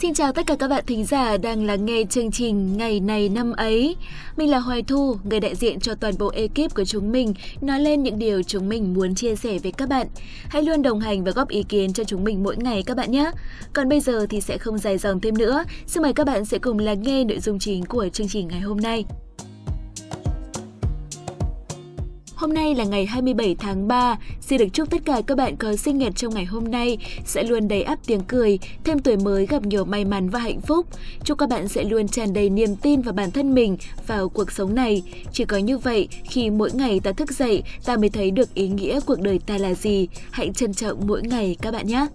Xin chào tất cả các bạn thính giả đang lắng nghe chương trình Ngày này năm ấy. Mình là Hoài Thu, người đại diện cho toàn bộ ekip của chúng mình nói lên những điều chúng mình muốn chia sẻ với các bạn. Hãy luôn đồng hành và góp ý kiến cho chúng mình mỗi ngày các bạn nhé. Còn bây giờ thì sẽ không dài dòng thêm nữa. Xin mời các bạn sẽ cùng lắng nghe nội dung chính của chương trình ngày hôm nay. Hôm nay là ngày 27 tháng 3, xin được chúc tất cả các bạn có sinh nhật trong ngày hôm nay sẽ luôn đầy ắp tiếng cười, thêm tuổi mới gặp nhiều may mắn và hạnh phúc. Chúc các bạn sẽ luôn tràn đầy niềm tin vào bản thân mình, vào cuộc sống này. Chỉ có như vậy, khi mỗi ngày ta thức dậy, ta mới thấy được ý nghĩa cuộc đời ta là gì. Hãy trân trọng mỗi ngày các bạn nhé!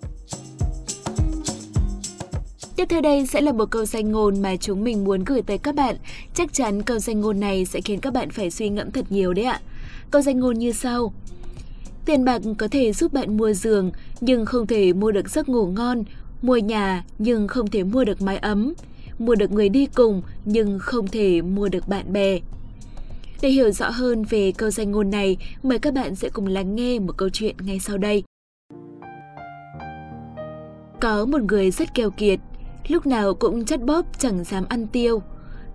Tiếp theo đây sẽ là một câu danh ngôn mà chúng mình muốn gửi tới các bạn. Chắc chắn câu danh ngôn này sẽ khiến các bạn phải suy ngẫm thật nhiều đấy ạ. Câu danh ngôn như sau. Tiền bạc có thể giúp bạn mua giường, nhưng không thể mua được giấc ngủ ngon, mua nhà nhưng không thể mua được mái ấm, mua được người đi cùng nhưng không thể mua được bạn bè. Để hiểu rõ hơn về câu danh ngôn này, mời các bạn sẽ cùng lắng nghe một câu chuyện ngay sau đây. Có một người rất keo kiệt, lúc nào cũng chắt bóp chẳng dám ăn tiêu.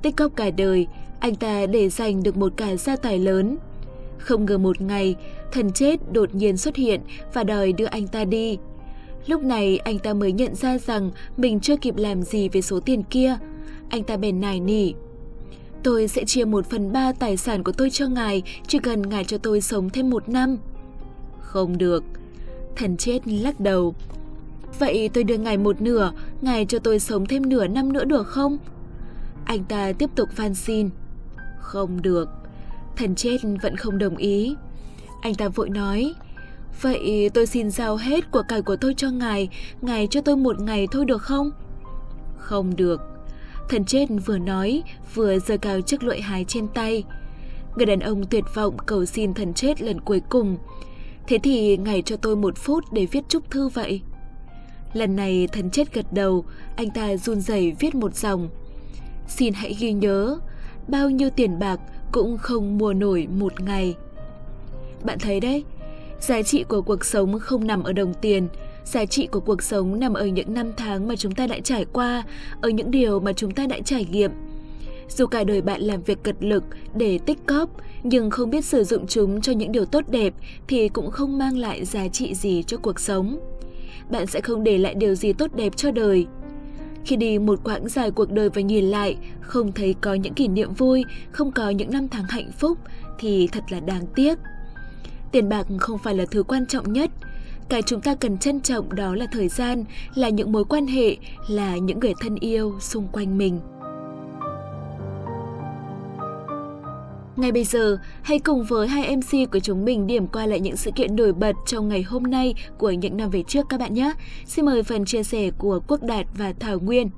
Tích cóp cả đời, anh ta để giành được một cả gia tài lớn. Không ngờ một ngày, thần chết đột nhiên xuất hiện và đòi đưa anh ta đi. Lúc này anh ta mới nhận ra rằng mình chưa kịp làm gì với số tiền kia. Anh ta bèn nài nỉ. Tôi sẽ chia một phần ba tài sản của tôi cho ngài, chỉ cần ngài cho tôi sống thêm một năm. Không được. Thần chết lắc đầu. Vậy tôi đưa ngài một nửa, ngài cho tôi sống thêm nửa năm nữa được không? Anh ta tiếp tục van xin. Không được. Thần chết vẫn không đồng ý. Anh ta vội nói, Vậy tôi xin giao hết của cải của tôi cho ngài, ngài cho tôi một ngày thôi được không? Không được. Thần chết vừa nói, vừa giơ cao chiếc lưỡi hái trên tay. Người đàn ông tuyệt vọng cầu xin thần chết lần cuối cùng. Thế thì ngài cho tôi một phút để viết chúc thư vậy. Lần này thần chết gật đầu, anh ta run rẩy viết một dòng. Xin hãy ghi nhớ, bao nhiêu tiền bạc cũng không mua nổi một ngày. Bạn thấy đấy, giá trị của cuộc sống không nằm ở đồng tiền, giá trị của cuộc sống nằm ở những năm tháng mà chúng ta đã trải qua, ở những điều mà chúng ta đã trải nghiệm. Dù cả đời bạn làm việc cật lực để tích cóp, nhưng không biết sử dụng chúng cho những điều tốt đẹp thì cũng không mang lại giá trị gì cho cuộc sống. Bạn sẽ không để lại điều gì tốt đẹp cho đời. Khi đi một quãng dài cuộc đời và nhìn lại, không thấy có những kỷ niệm vui, không có những năm tháng hạnh phúc thì thật là đáng tiếc. Tiền bạc không phải là thứ quan trọng nhất. Cái chúng ta cần trân trọng đó là thời gian, là những mối quan hệ, là những người thân yêu xung quanh mình. Ngay bây giờ, hãy cùng với hai MC của chúng mình điểm qua lại những sự kiện nổi bật trong ngày hôm nay của những năm về trước các bạn nhé. Xin mời phần chia sẻ của Quốc Đạt và Thảo Nguyên.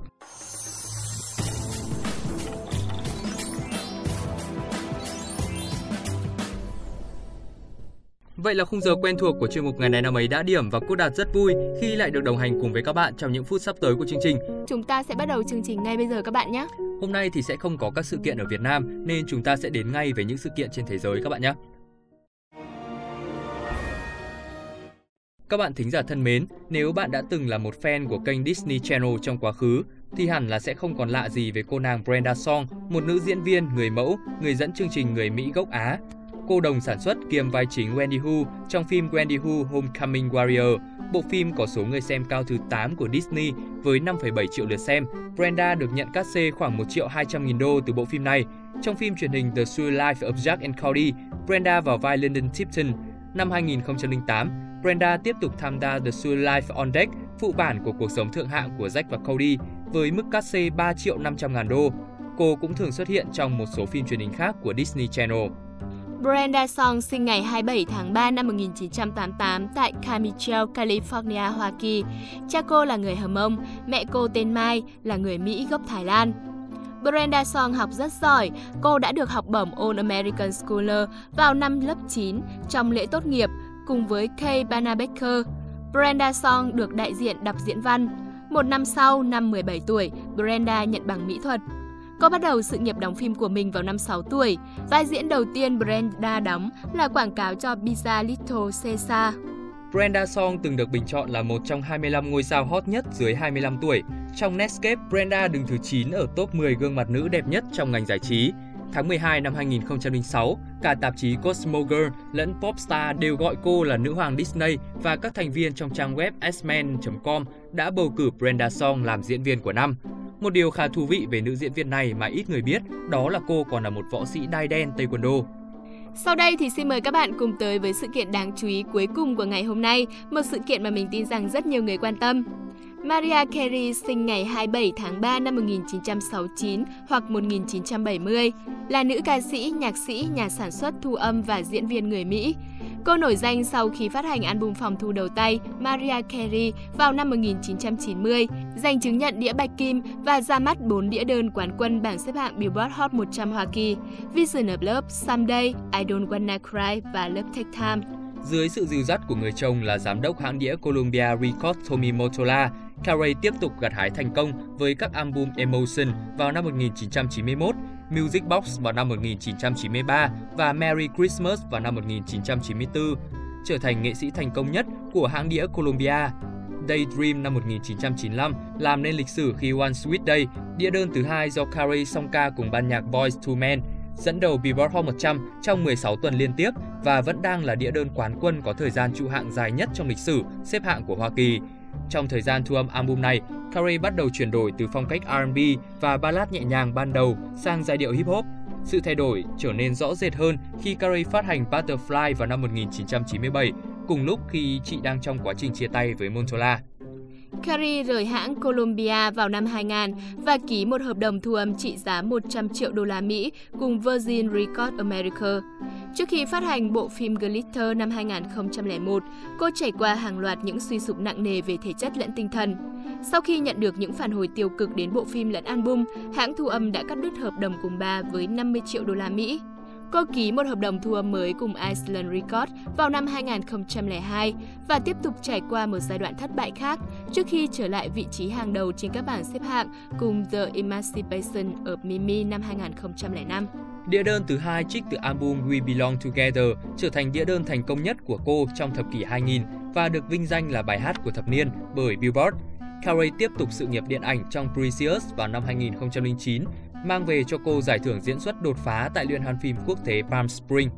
Vậy là khung giờ quen thuộc của chuyên mục ngày này năm ấy đã điểm và Quốc Đạt rất vui khi lại được đồng hành cùng với các bạn trong những phút sắp tới của chương trình. Chúng ta sẽ bắt đầu chương trình ngay bây giờ các bạn nhé. Hôm nay thì sẽ không có các sự kiện ở Việt Nam nên chúng ta sẽ đến ngay với những sự kiện trên thế giới các bạn nhé. Các bạn thính giả thân mến, nếu bạn đã từng là một fan của kênh Disney Channel trong quá khứ, thì hẳn là sẽ không còn lạ gì về cô nàng Brenda Song, một nữ diễn viên, người mẫu, người dẫn chương trình người Mỹ gốc Á, cô đồng sản xuất kiêm vai chính Wendy Hu trong phim Wendy Hu Homecoming Warrior, bộ phim có số người xem cao thứ 8 của Disney với 5,7 triệu lượt xem. Brenda được nhận cát xê khoảng 1 triệu 200 nghìn đô từ bộ phim này. Trong phim truyền hình The True Life of Jack and Cody, Brenda vào vai Lyndon Tipton. Năm 2008, Brenda tiếp tục tham gia The True Life on Deck, phụ bản của cuộc sống thượng hạng của Jack và Cody, với mức cát xê 3 triệu 500 ngàn đô. Cô cũng thường xuất hiện trong một số phim truyền hình khác của Disney Channel. Brenda Song sinh ngày 27 tháng 3 năm 1988 tại Carmichael, California, Hoa Kỳ. Cha cô là người Hờ Mông, mẹ cô tên Mai là người Mỹ gốc Thái Lan. Brenda Song học rất giỏi, cô đã được học bổng All American Scholar vào năm lớp 9 trong lễ tốt nghiệp cùng với Kay Banabaker. Brenda Song được đại diện đọc diễn văn. Một năm sau, năm 17 tuổi, Brenda nhận bằng mỹ thuật. Cô bắt đầu sự nghiệp đóng phim của mình vào năm 6 tuổi. Vai diễn đầu tiên Brenda đóng là quảng cáo cho Pizza Little Caesar. Brenda Song từng được bình chọn là một trong 25 ngôi sao hot nhất dưới 25 tuổi. Trong Netscape, Brenda đứng thứ 9 ở top 10 gương mặt nữ đẹp nhất trong ngành giải trí. Tháng 12 năm 2006, cả tạp chí Cosmo Girl lẫn Popstar đều gọi cô là nữ hoàng Disney và các thành viên trong trang web xmen.com đã bầu cử Brenda Song làm diễn viên của năm. Một điều khá thú vị về nữ diễn viên này mà ít người biết, đó là cô còn là một võ sĩ đai đen Taekwondo. Sau đây thì xin mời các bạn cùng tới với sự kiện đáng chú ý cuối cùng của ngày hôm nay, một sự kiện mà mình tin rằng rất nhiều người quan tâm. Maria Carey sinh ngày 27 tháng 3 năm 1969 hoặc 1970, là nữ ca sĩ, nhạc sĩ, nhà sản xuất, thu âm và diễn viên người Mỹ. Cô nổi danh sau khi phát hành album phòng thu đầu tay Maria Carey vào năm 1990, giành chứng nhận đĩa bạch kim và ra mắt 4 đĩa đơn quán quân bảng xếp hạng Billboard Hot 100 Hoa Kỳ, Vision of Love, Someday, I Don't Wanna Cry và Love Take Time. Dưới sự dìu dắt của người chồng là giám đốc hãng đĩa Columbia Records Tommy Mottola, Carey tiếp tục gặt hái thành công với các album Emotion vào năm 1991, Music Box vào năm 1993 và Merry Christmas vào năm 1994, trở thành nghệ sĩ thành công nhất của hãng đĩa Columbia. Daydream năm 1995 làm nên lịch sử khi One Sweet Day, đĩa đơn thứ hai do Carey song ca cùng ban nhạc Boys to Men, dẫn đầu Billboard Hot 100 trong 16 tuần liên tiếp và vẫn đang là đĩa đơn quán quân có thời gian trụ hạng dài nhất trong lịch sử xếp hạng của Hoa Kỳ. Trong thời gian thu âm album này, Carey bắt đầu chuyển đổi từ phong cách R&B và ballad nhẹ nhàng ban đầu sang giai điệu hip hop. Sự thay đổi trở nên rõ rệt hơn khi Carey phát hành Butterfly vào năm 1997, cùng lúc khi chị đang trong quá trình chia tay với Montola. Carey rời hãng Columbia vào năm 2000 và ký một hợp đồng thu âm trị giá 100 triệu đô la Mỹ cùng Virgin Records America. Trước khi phát hành bộ phim Glitter năm 2001, cô trải qua hàng loạt những suy sụp nặng nề về thể chất lẫn tinh thần. Sau khi nhận được những phản hồi tiêu cực đến bộ phim lẫn album, hãng thu âm đã cắt đứt hợp đồng cùng bà với 50 triệu đô la Mỹ. Cô ký một hợp đồng thu âm mới cùng Iceland Records vào năm 2002 và tiếp tục trải qua một giai đoạn thất bại khác trước khi trở lại vị trí hàng đầu trên các bảng xếp hạng cùng The Emancipation of Mimi năm 2005. Đĩa đơn thứ hai trích từ album We Belong Together trở thành đĩa đơn thành công nhất của cô trong thập kỷ 2000 và được vinh danh là bài hát của thập niên bởi Billboard. Carey tiếp tục sự nghiệp điện ảnh trong Precious vào năm 2009 mang về cho cô giải thưởng diễn xuất đột phá tại Liên hoan phim quốc tế Palm Springs.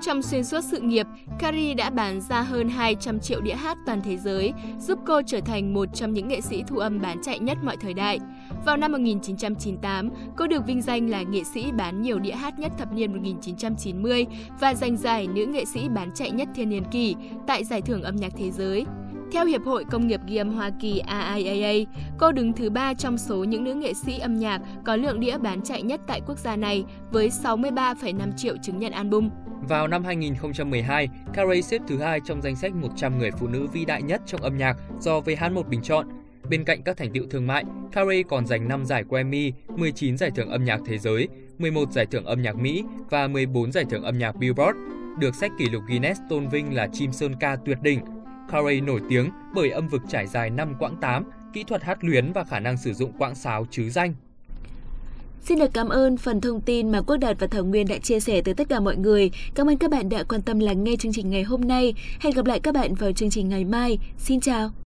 Trong xuyên suốt sự nghiệp, Carrie đã bán ra hơn 200 triệu đĩa hát toàn thế giới, giúp cô trở thành một trong những nghệ sĩ thu âm bán chạy nhất mọi thời đại. Vào năm 1998, cô được vinh danh là nghệ sĩ bán nhiều đĩa hát nhất thập niên 1990 và giành giải nữ nghệ sĩ bán chạy nhất thiên niên kỷ tại Giải thưởng âm nhạc thế giới. Theo Hiệp hội Công nghiệp ghi âm Hoa Kỳ AIAA, cô đứng thứ ba trong số những nữ nghệ sĩ âm nhạc có lượng đĩa bán chạy nhất tại quốc gia này với 63,5 triệu chứng nhận album. Vào năm 2012, Carey xếp thứ hai trong danh sách 100 người phụ nữ vĩ đại nhất trong âm nhạc do VH1 bình chọn. Bên cạnh các thành tựu thương mại, Carey còn giành 5 giải Grammy, 19 giải thưởng âm nhạc thế giới, 11 giải thưởng âm nhạc Mỹ và 14 giải thưởng âm nhạc Billboard, được sách kỷ lục Guinness tôn vinh là chim sơn ca tuyệt đỉnh Carey nổi tiếng bởi âm vực trải dài 5 quãng 8, kỹ thuật hát luyến và khả năng sử dụng quãng sáo chứ danh. Xin được cảm ơn phần thông tin mà Quốc Đạt và Thảo Nguyên đã chia sẻ tới tất cả mọi người. Cảm ơn các bạn đã quan tâm lắng nghe chương trình ngày hôm nay. Hẹn gặp lại các bạn vào chương trình ngày mai. Xin chào!